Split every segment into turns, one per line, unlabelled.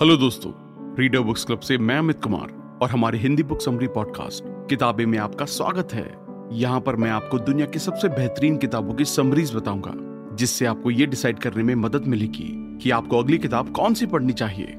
Hello दोस्तों reader books club से मैं अमित कुमार और हमारे हिंदी बुक समरी पॉडकास्ट किताबें में आपका स्वागत है। यहाँ पर मैं आपको दुनिया की सबसे बेहतरीन किताबों की समरीज बताऊँगा जिससे आपको ये डिसाइड करने में मदद मिलेगी कि आपको अगली किताब कौन सी पढ़नी चाहिए।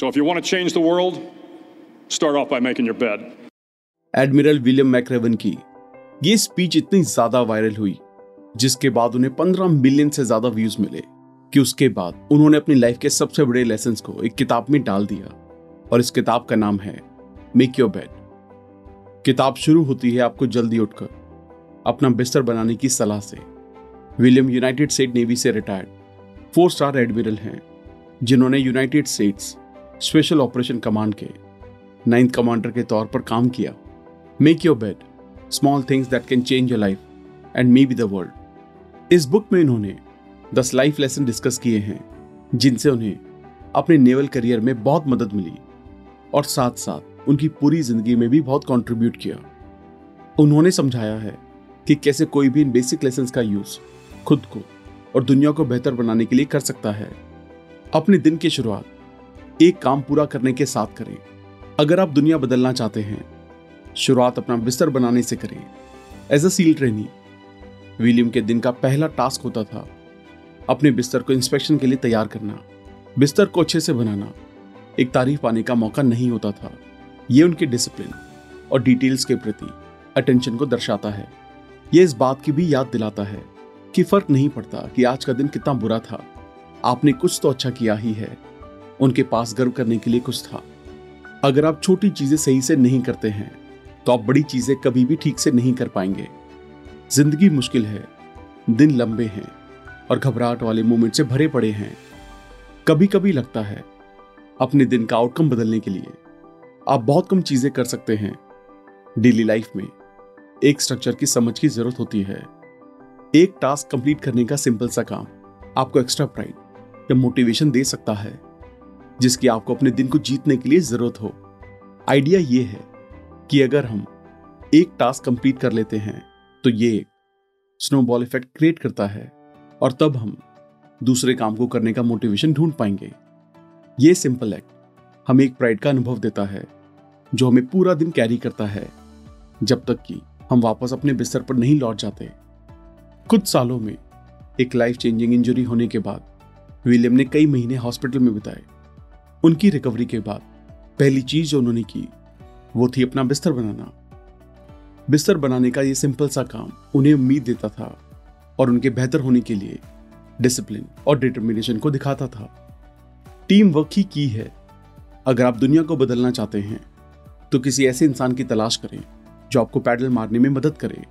So if you want to change the world, start off by making your bed.
Admiral William McRaven की ये स्पीच इतनी ज़्यादा वायरल हुई जिसके बाद उन्हें 15 मिलियन से ज़्यादा व्यूज़ मिले। कि उसके बाद उन्होंने अपनी लाइफ के सबसे बड़े लेसन को एक किताब में डाल दिया और इस किताब का नाम है मेक योर बेड किताब शुरू होती है आपको जल्दी उठकर, अपना बिस्तर बनाने की सलाह से। विलियम यूनाइटेड स्टेट नेवी से रिटायर्ड फोर स्टार एडमिरल हैं, जिन्होंने United States special operation command के नाइन्थ कमांडर के तौर पर काम किया। Make your bed small things that can change your life and maybe the world इस बुक में इन्होंने दस लाइफ लेसन डिस्कस किए हैं, जिनसे उन्हें अपने नेवल करियर में बहुत मदद मिली और साथ साथ उनकी पूरी ज़िंदगी में भी बहुत कंट्रीब्यूट किया। उन्होंने समझाया है कि कैसे कोई भी इन बेसिक लेसन का यूज़ खुद को और दुनिया को बेहतर बनाने के लिए कर सकता है। अपने दिन की शुरुआत एक काम पूरा करने के साथ करें। अगर आप दुनिया बदलना चाहते हैं, शुरुआत अपना बिस्तर बनाने से करें। As a SEAL trainee William के दिन का पहला टास्क होता था अपने बिस्तर को इंस्पेक्शन के लिए तैयार करना, बिस्तर को अच्छे से बनाना, एक तारीफ़ पाने का मौका नहीं होता था। ये उनके डिसिप्लिन और डिटेल्स के प्रति अटेंशन को दर्शाता है। ये इस बात की भी याद दिलाता है कि फ़र्क नहीं पड़ता कि आज का दिन कितना बुरा था। आपने कुछ तो अच्छा किया ही है। उनके पास गर्व करने के लिए कुछ था। अगर आप छोटी चीज़ें सही से नहीं करते हैं तो आप बड़ी चीज़ें कभी भी ठीक से नहीं कर पाएँगे। ज़िंदगी मुश्किल है, दिन लंबे हैं। और घबराहट वाले मोमेंट से भरे पड़े हैं। कभी कभी लगता है, अपने दिन का आउटकम बदलने के लिए आप बहुत कम चीज़ें कर सकते हैं। डेली लाइफ में एक स्ट्रक्चर की समझ की ज़रूरत होती है। एक टास्क कंप्लीट करने का सिंपल सा काम आपको एक्स्ट्रा प्राइड या मोटिवेशन दे सकता है, जिसकी आपको अपने दिन को जीतने के लिए ज़रूरत हो। आइडिया ये है कि अगर हम एक टास्क कंप्लीट कर लेते हैं तो ये स्नोबॉल इफ़ेक्ट क्रिएट करता है। और तब हम दूसरे काम को करने का मोटिवेशन ढूंढ पाएँगे। ये सिंपल एक्ट हमें एक प्राइड का अनुभव देता है, जो हमें पूरा दिन कैरी करता है, जब तक कि हम वापस अपने बिस्तर पर नहीं लौट जाते। कुछ सालों में एक लाइफ चेंजिंग इंजरी होने के बाद विलियम ने कई महीने हॉस्पिटल में बिताए। उनकी रिकवरी के बाद पहली चीज़ जो उन्होंने की, वो थी अपना बिस्तर बनाना। बिस्तर बनाने का ये सिंपल सा काम उन्हें उम्मीद देता था और उनके बेहतर होने के लिए डिसिप्लिन और डिटर्मिनेशन को दिखाता था। टीम वर्क ही की है। अगर आप दुनिया को बदलना चाहते हैं तो किसी ऐसे इंसान की तलाश करें, जो आपको पैडल मारने में मदद करे।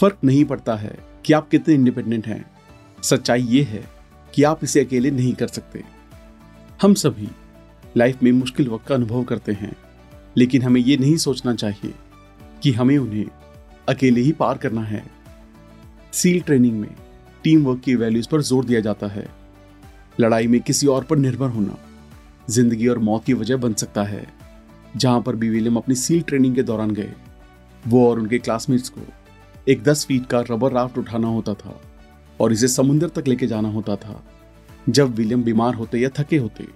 फ़र्क नहीं पड़ता है कि आप कितने इंडिपेंडेंट हैं। सच्चाई ये है कि आप इसे अकेले नहीं कर सकते। हम सभी लाइफ में मुश्किल वक्त का अनुभव करते हैं, लेकिन हमें यह नहीं सोचना चाहिए कि हमें उन्हें अकेले ही पार करना है। सील ट्रेनिंग में टीम वर्क की वैल्यूज़ पर ज़ोर दिया जाता है। लड़ाई में किसी और पर निर्भर होना ज़िंदगी और मौत की वजह बन सकता है। जहाँ पर भी विलियम अपनी सील ट्रेनिंग के दौरान गए, वो और उनके क्लासमेट्स को एक दस फीट का रबर राफ्ट उठाना होता था और इसे समुद्र तक लेके जाना होता था। जब विलियम बीमार होते या थके होते,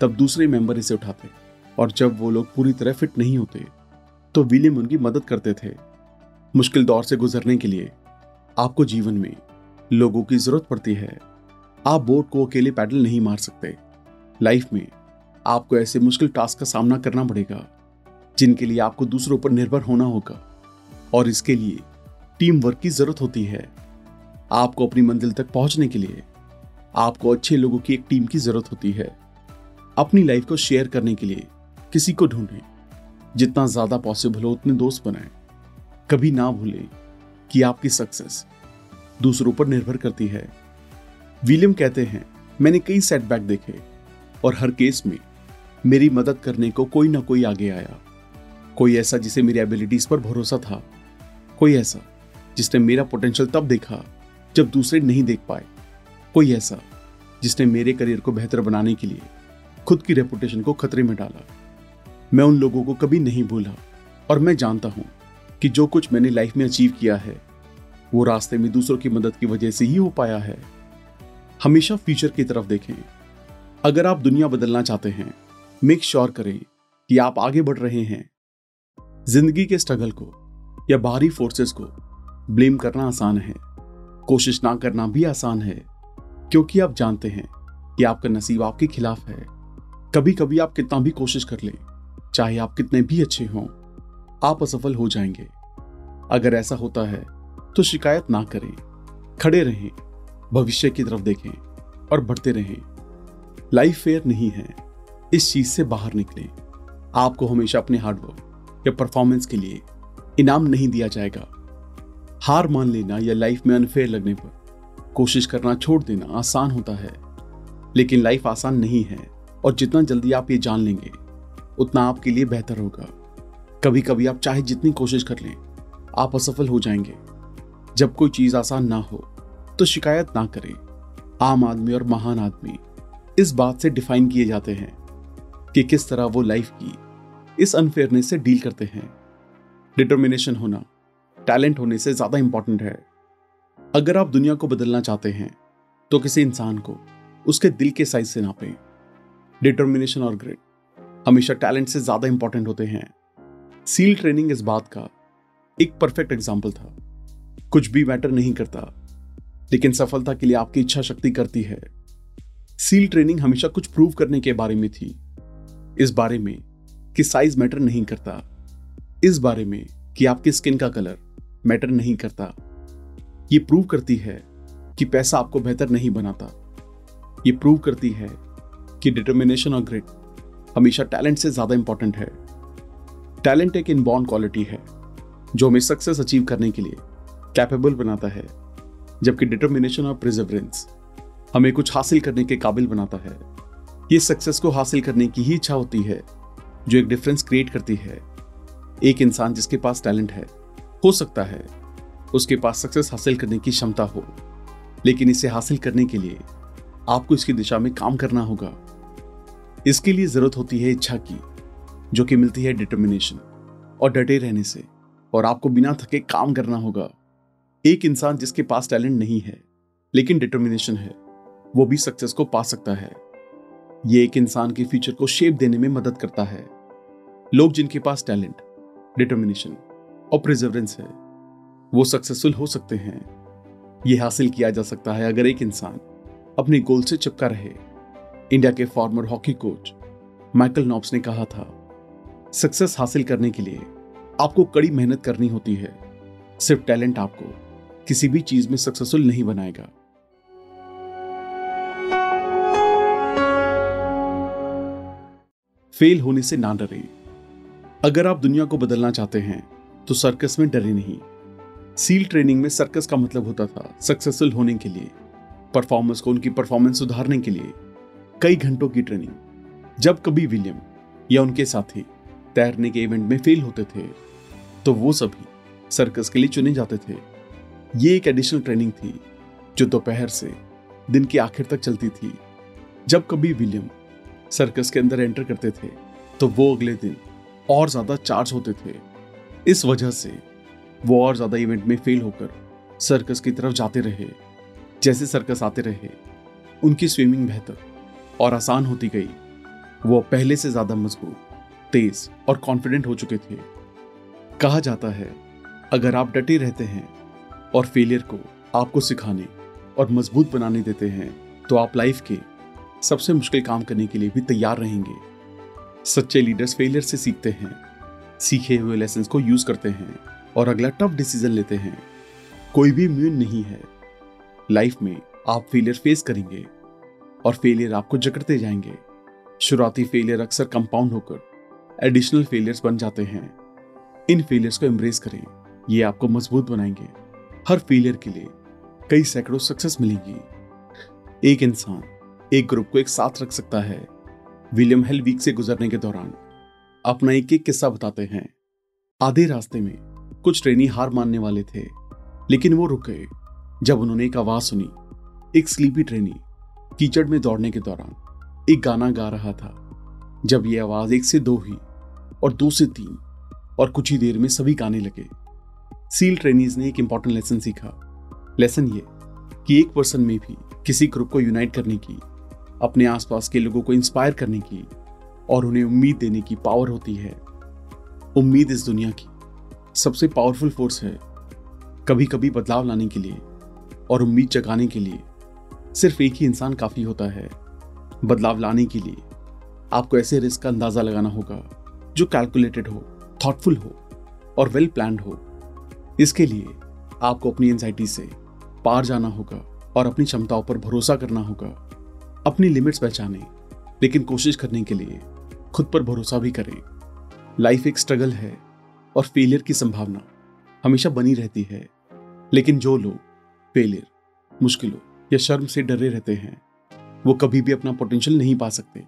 तब दूसरे मेंबर इसे उठाते और जब वो लोग पूरी तरह फिट नहीं होते तो विलियम उनकी मदद करते थे। मुश्किल दौर से गुजरने के लिए आपको जीवन में लोगों की ज़रूरत पड़ती है। आप बोट को अकेले पैडल नहीं मार सकते। लाइफ में आपको ऐसे मुश्किल टास्क का सामना करना पड़ेगा, जिनके लिए आपको दूसरों पर निर्भर होना होगा। और इसके लिए टीम वर्क की ज़रूरत होती है। आपको अपनी मंजिल तक पहुँचने के लिए आपको अच्छे लोगों की एक टीम की ज़रूरत होती है। अपनी लाइफ को शेयर करने के लिए किसी को ढूंढें। जितना ज़्यादा पॉसिबल हो उतने दोस्त बनाएँ। कभी ना भूलें कि आपकी सक्सेस दूसरों पर निर्भर करती है। विलियम कहते हैं, मैंने कई सेटबैक देखे और हर केस में मेरी मदद करने को कोई ना कोई आगे आया। कोई ऐसा जिसे मेरी एबिलिटीज पर भरोसा था, कोई ऐसा जिसने मेरा पोटेंशियल तब देखा जब दूसरे नहीं देख पाए। कोई ऐसा जिसने मेरे करियर को बेहतर बनाने के लिए खुद की रेपुटेशन को खतरे में डाला। मैं उन लोगों को कभी नहीं भूला और मैं जानता हूँ कि जो कुछ मैंने लाइफ में अचीव किया है, वो रास्ते में दूसरों की मदद की वजह से ही हो पाया है। हमेशा फ्यूचर की तरफ़ देखें। अगर आप दुनिया बदलना चाहते हैं मेक श्योर करें कि आप आगे बढ़ रहे हैं। ज़िंदगी के स्ट्रगल को या बाहरी फोर्सेस को ब्लेम करना आसान है। कोशिश ना करना भी आसान है, क्योंकि आप जानते हैं कि आपका नसीब आपके खिलाफ है। कभी कभी आप कितना भी कोशिश कर लें, चाहे आप कितने भी अच्छे हों आप असफल हो जाएँगे। अगर ऐसा होता है तो शिकायत ना करें। खड़े रहें, भविष्य की तरफ़ देखें और बढ़ते रहें। लाइफ फेयर नहीं है। इस चीज़ से बाहर निकलें। आपको हमेशा अपने हार्डवर्क या परफॉर्मेंस के लिए इनाम नहीं दिया जाएगा। हार मान लेना या लाइफ में अनफेयर लगने पर कोशिश करना छोड़ देना आसान होता है। लेकिन लाइफ आसान नहीं है और जितना जल्दी आप ये जान लेंगे, उतना आपके लिए बेहतर होगा। कभी कभी आप चाहे जितनी कोशिश कर लें, आप असफल हो जाएँगे। जब कोई चीज़ आसान ना हो तो शिकायत ना करें। आम आदमी और महान आदमी इस बात से डिफाइन किए जाते हैं कि किस तरह वो लाइफ की इस अनफेयरनेस से डील करते हैं। डिटर्मिनेशन होना, टैलेंट होने से ज़्यादा इंपॉर्टेंट है। अगर आप दुनिया को बदलना चाहते हैं तो किसी इंसान को उसके दिल के साइज़ से नापें। डिटर्मिनेशन और ग्रिड हमेशा टैलेंट से ज़्यादा इंपॉर्टेंट होते हैं। सील ट्रेनिंग इस बात का एक परफेक्ट एग्ज़ाम्पल था। कुछ भी मैटर नहीं करता, लेकिन सफलता के लिए आपकी इच्छा शक्ति करती है। सील ट्रेनिंग हमेशा कुछ प्रूव करने के बारे में थी। इस बारे में कि साइज़ मैटर नहीं करता। इस बारे में कि आपकी स्किन का कलर मैटर नहीं करता। ये प्रूव करती है कि पैसा आपको बेहतर नहीं बनाता। ये प्रूव करती है कि डिटर्मिनेशन और ग्रिट हमेशा टैलेंट से ज़्यादा इंपॉर्टेंट है। टैलेंट एक इनबॉर्न क्वालिटी है, जो हमें सक्सेस अचीव करने के लिए कैपेबल बनाता है, जबकि डिटर्मिनेशन और प्रिजर्वेंस हमें कुछ हासिल करने के काबिल बनाता है। ये सक्सेस को हासिल करने की ही इच्छा होती है, जो एक डिफरेंस क्रिएट करती है। एक इंसान जिसके पास टैलेंट है, हो सकता है उसके पास सक्सेस हासिल करने की क्षमता हो, लेकिन इसे हासिल करने के लिए आपको इसकी दिशा में काम करना होगा। इसके लिए ज़रूरत होती है इच्छा की। जो कि मिलती है डिटर्मिनेशन और डटे रहने से। और आपको बिना थके काम करना होगा। एक इंसान जिसके पास टैलेंट नहीं है, लेकिन डिटर्मिनेशन है, वो भी सक्सेस को पा सकता है। ये एक इंसान के फ्यूचर को शेप देने में मदद करता है। लोग जिनके पास टैलेंट डिटर्मिनेशन और प्रिजर्वेंस है, वो सक्सेसफुल हो सकते हैं। यह हासिल किया जा सकता है अगर एक इंसान अपने गोल से चिपका रहे। इंडिया के former hockey coach Michael Nobbs ने कहा था सक्सेस हासिल करने के लिए आपको कड़ी मेहनत करनी होती है। सिर्फ़ टैलेंट आपको किसी भी चीज़ में सक्सेसफुल नहीं बनाएगा। फेल होने से ना डरे। अगर आप दुनिया को बदलना चाहते हैं तो सर्कस में डरे नहीं। सील ट्रेनिंग में सर्कस का मतलब होता था सक्सेसफुल होने के लिए परफॉर्मेंस को उनकी परफॉर्मेंस सुधारने के लिए। कई घंटों की ट्रेनिंग जब कभी विलियम या उनके साथी तैरने के इवेंट में फेल होते थे तो वो सभी सर्कस के लिए चुने जाते थे। ये एक एडिशनल ट्रेनिंग थी, जो दोपहर से दिन के आखिर तक चलती थी। जब कभी विलियम सर्कस के अंदर एंटर करते थे तो वो अगले दिन और ज़्यादा चार्ज होते थे। इस वजह से वो और ज़्यादा इवेंट में फेल होकर सर्कस की तरफ़ जाते रहे। जैसे सर्कस आते रहे, उनकी स्विमिंग बेहतर और आसान होती गई। वो पहले से ज़्यादा मज़बूत तेज और कॉन्फिडेंट हो चुके थे। कहा जाता है, अगर आप डटे रहते हैं और फेलियर को आपको सिखाने और मज़बूत बनाने देते हैं तो आप लाइफ के सबसे मुश्किल काम करने के लिए भी तैयार रहेंगे। सच्चे लीडर्स फेलियर से सीखते हैं, सीखे हुए लेसन को यूज़ करते हैं और अगला टफ डिसीज़न लेते हैं। कोई भी इम्यून नहीं है। लाइफ में आप फेलियर फेस करेंगे और फेलियर आपको जकड़ते जाएँगे। शुरुआती फेलियर अक्सर कंपाउंड होकर एडिशनल फेलियर्स बन जाते हैं। इन फेलियर्स को एम्ब्रेस करें। ये आपको मज़बूत बनाएँगे। हर फेलियर के लिए कई सैकड़ों सक्सेस मिलेंगी। एक इंसान, एक ग्रुप को एक साथ रख सकता है। विलियम हेल वीक से गुजरने के दौरान अपना एक एक किस्सा बताते हैं। आधे रास्ते में कुछ ट्रेनी हार मानने वाले थे, लेकिन वो रुक गए जब उन्होंने एक आवाज़ सुनी। एक स्लीपी ट्रेनी कीचड़ में दौड़ने के दौरान एक गाना गा रहा था। जब ये आवाज़ एक से दो हुई और दो से तीन और कुछ ही देर में सभी गाने लगे। सील ट्रेनीज ने एक इंपॉर्टेंट लेसन सीखा। लेसन ये कि एक पर्सन में भी किसी ग्रुप को यूनाइट करने की, अपने आसपास के लोगों को इंस्पायर करने की, और उन्हें उम्मीद देने की पावर होती है। उम्मीद इस दुनिया की सबसे पावरफुल फोर्स है कभी कभी बदलाव लाने के लिए और उम्मीद जगाने के लिए। सिर्फ़ एक ही इंसान काफ़ी होता है। बदलाव लाने के लिए आपको ऐसे रिस्क का अंदाज़ा लगाना होगा। जो कैलकुलेटेड हो थॉटफुल हो और वेल प्लान हो, इसके लिए आपको अपनी एनजाइटी से पार जाना होगा और अपनी क्षमताओं पर भरोसा करना होगा, अपनी लिमिट्स पहचाने, लेकिन कोशिश करने के लिए खुद पर भरोसा भी करें। लाइफ एक स्ट्रगल है और फेलियर की संभावना हमेशा बनी रहती है, लेकिन जो लोग फेलियर मुश्किलों या शर्म से डरे रहते हैं, वो कभी भी अपना पोटेंशियल नहीं पा सकते।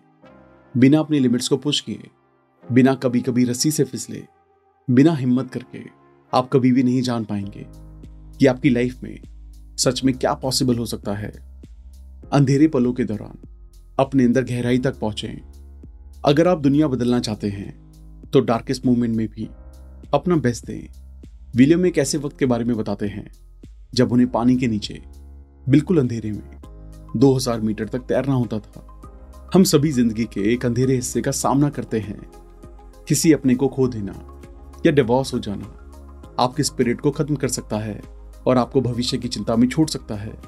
बिना अपनी लिमिट्स को पुश किए बिना कभी कभी रस्सी से फिसले, बिना हिम्मत करके, आप कभी भी नहीं जान पाएँगे कि आपकी लाइफ में सच में क्या पॉसिबल हो सकता है। अंधेरे पलों के दौरान अपने अंदर गहराई तक पहुँचे। अगर आप दुनिया बदलना चाहते हैं तो डार्केस्ट मोमेंट में भी अपना बेस्ट दें। विलियम एक ऐसे वक्त के बारे में बताते हैं, जब उन्हें पानी के नीचे, बिल्कुल अंधेरे में 2000 मीटर तक तैरना होता था। हम सभी ज़िंदगी के एक अंधेरे हिस्से का सामना करते हैं। किसी अपने को खो देना या डिवोर्स हो जाना, आपके स्पिरिट को खत्म कर सकता है और आपको भविष्य की चिंता में छोड़ सकता है।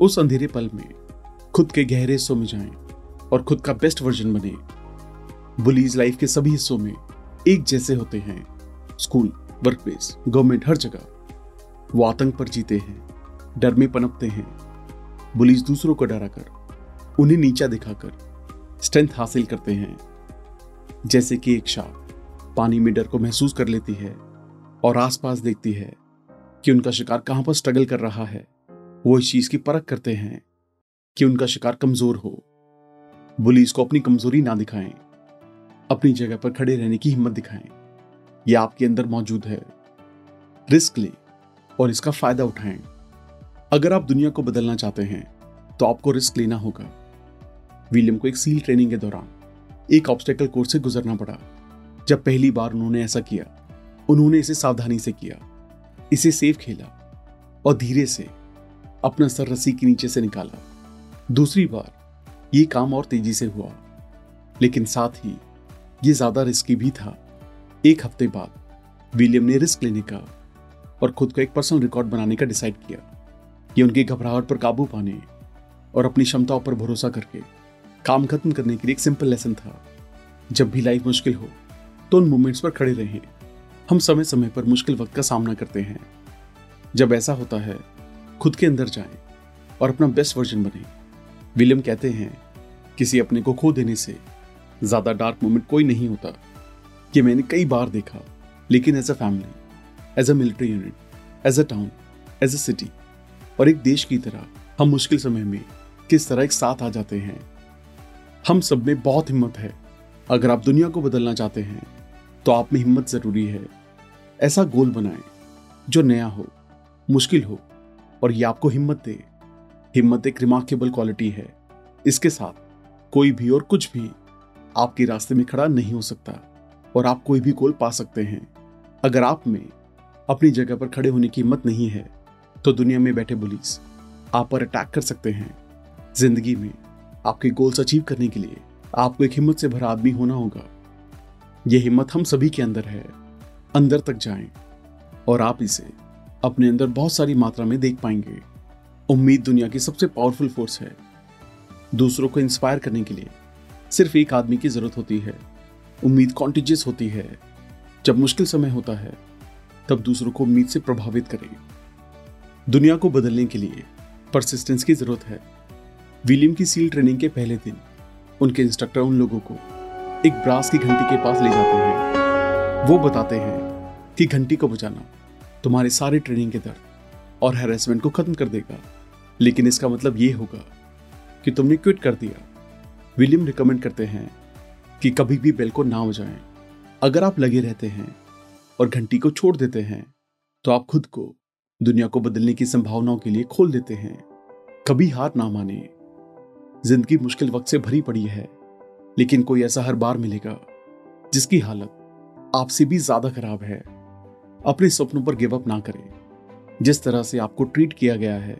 उस अंधेरे पल में खुद के गहरे हिस्सों में जाएँ और खुद का बेस्ट वर्जन बने। बुलीज लाइफ के सभी हिस्सों में एक जैसे होते हैं। स्कूल वर्क प्लेस गवर्नमेंट हर जगह वो आतंक पर जीते हैं, डर में पनपते हैं। बुलीज दूसरों को डराकर, उन्हें नीचा दिखाकर स्ट्रेंथ हासिल करते हैं। जैसे कि एक शार्क पानी में डर को महसूस कर लेती है और आसपास देखती है कि उनका शिकार कहाँ पर स्ट्रगल कर रहा है। वो इस चीज़ की परख करते हैं कि उनका शिकार कमज़ोर हो। बुलीज को अपनी कमज़ोरी ना दिखाएँ। अपनी जगह पर खड़े रहने की हिम्मत दिखाएँ। यह आपके अंदर मौजूद है। रिस्क ले और इसका फ़ायदा उठाएँ। अगर आप दुनिया को बदलना चाहते हैं तो आपको रिस्क लेना होगा। विलियम को एक सील ट्रेनिंग के दौरान एक ऑब्स्टेकल कोर्स से गुजरना पड़ा। जब पहली बार उन्होंने ऐसा किया, उन्होंने इसे सावधानी से किया, इसे सेफ़ खेला और धीरे से अपना सर रस्सी के नीचे से निकाला। दूसरी बार ये काम और तेज़ी से हुआ, लेकिन साथ ही ये ज़्यादा रिस्की भी था। एक हफ़्ते बाद विलियम ने रिस्क लेने का और खुद को एक पर्सनल रिकॉर्ड बनाने का डिसाइड किया कि उनकी घबराहट पर काबू पाने और अपनी क्षमताओं पर भरोसा करके काम खत्म करने के लिए एक सिंपल लेसन था। जब भी लाइफ मुश्किल हो तो उन मोमेंट्स पर खड़े रहें। हम समय समय पर मुश्किल वक्त का सामना करते हैं। जब ऐसा होता है, खुद के अंदर जाएँ और अपना बेस्ट वर्जन बने। विलियम कहते हैं, किसी अपने को खो देने से ज़्यादा डार्क मोमेंट कोई नहीं होता। कि मैंने कई बार देखा, लेकिन as a family as a military unit as a town as a city और एक देश की तरह हम मुश्किल समय में किस तरह एक साथ आ जाते हैं। हम सब में बहुत हिम्मत है। अगर आप दुनिया को बदलना चाहते हैं तो आप में हिम्मत ज़रूरी है। ऐसा गोल बनाएँ, जो नया हो, मुश्किल हो, और ये आपको हिम्मत दे। हिम्मत एक रिमार्केबल क्वालिटी है। इसके साथ कोई भी और कुछ भी आपके रास्ते में खड़ा नहीं हो सकता, और आप कोई भी गोल पा सकते हैं। अगर आप में अपनी जगह पर खड़े होने की हिम्मत नहीं है तो दुनिया में बैठे पुलिस आप पर अटैक कर सकते हैं। ज़िंदगी में आपके गोल्स अचीव करने के लिए आपको एक हिम्मत से भरा आदमी होना होगा। यह हिम्मत हम सभी के अंदर है। अंदर तक जाएँ और आप इसे अपने अंदर बहुत सारी मात्रा में देख पाएँगे। उम्मीद दुनिया की सबसे पावरफुल फोर्स है। दूसरों को इंस्पायर करने के लिए सिर्फ़ एक आदमी की ज़रूरत होती है। उम्मीद कॉन्टिजियस होती है। जब मुश्किल समय होता है, तब दूसरों को उम्मीद से प्रभावित करें। दुनिया को बदलने के लिए परसिस्टेंस की ज़रूरत है। विलियम की सील ट्रेनिंग के पहले दिन, उनके इंस्ट्रक्टर उन लोगों को एक ब्रास की घंटी के पास ले जाते हैं। वो बताते हैं कि घंटी को बजाना तुम्हारे सारे ट्रेनिंग के दर्द और हेरेसमेंट को खत्म कर देगा। लेकिन इसका मतलब ये होगा कि तुमने क्विट कर दिया। विलियम रिकमेंड करते हैं कि कभी भी बेल को ना बजाएँ। अगर आप लगे रहते हैं और घंटी को छोड़ देते हैं तो आप खुद को दुनिया को बदलने की संभावनाओं के लिए खोल देते हैं। कभी हार ना माने। ज़िंदगी मुश्किल वक्त से भरी पड़ी है, लेकिन कोई ऐसा हर बार मिलेगा, जिसकी हालत आपसे भी ज़्यादा खराब है। अपने सपनों पर गिव अप ना करें। जिस तरह से आपको ट्रीट किया गया है,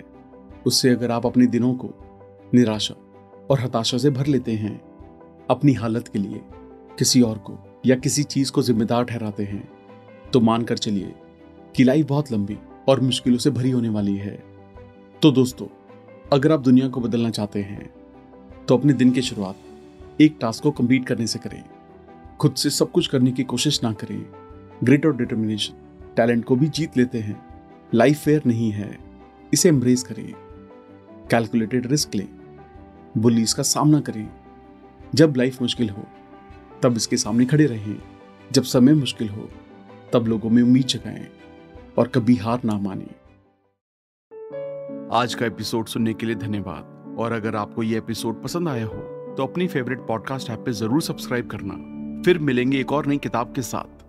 उससे अगर आप अपने दिनों को निराशा और हताशा से भर लेते हैं, अपनी हालत के लिए किसी और को या किसी चीज़ को जिम्मेदार ठहराते हैं तो मानकर चलिए कि लाइफ बहुत लंबी और मुश्किलों से भरी होने वाली है। तो दोस्तों, अगर आप दुनिया को बदलना चाहते हैं तो अपने दिन की शुरुआत एक टास्क को कंप्लीट करने से करें। खुद से सब कुछ करने की कोशिश ना करें। ग्रेट और डिटर्मिनेशन टैलेंट को भी जीत लेते हैं। लाइफ फेयर नहीं है। इसे एम्ब्रेस करें। कैलकुलेटेड रिस्क लें। बुलीज का सामना करें। जब लाइफ मुश्किल हो, तब इसके सामने खड़े रहें। जब समय मुश्किल हो, तब लोगों में उम्मीद जगाएँ और कभी हार ना माने। आज का एपिसोड सुनने के लिए धन्यवाद। और अगर आपको ये एपिसोड पसंद आया हो तो अपनी फेवरेट पॉडकास्ट ऐप पे ज़रूर सब्सक्राइब करना। फिर मिलेंगे एक और नई किताब के साथ।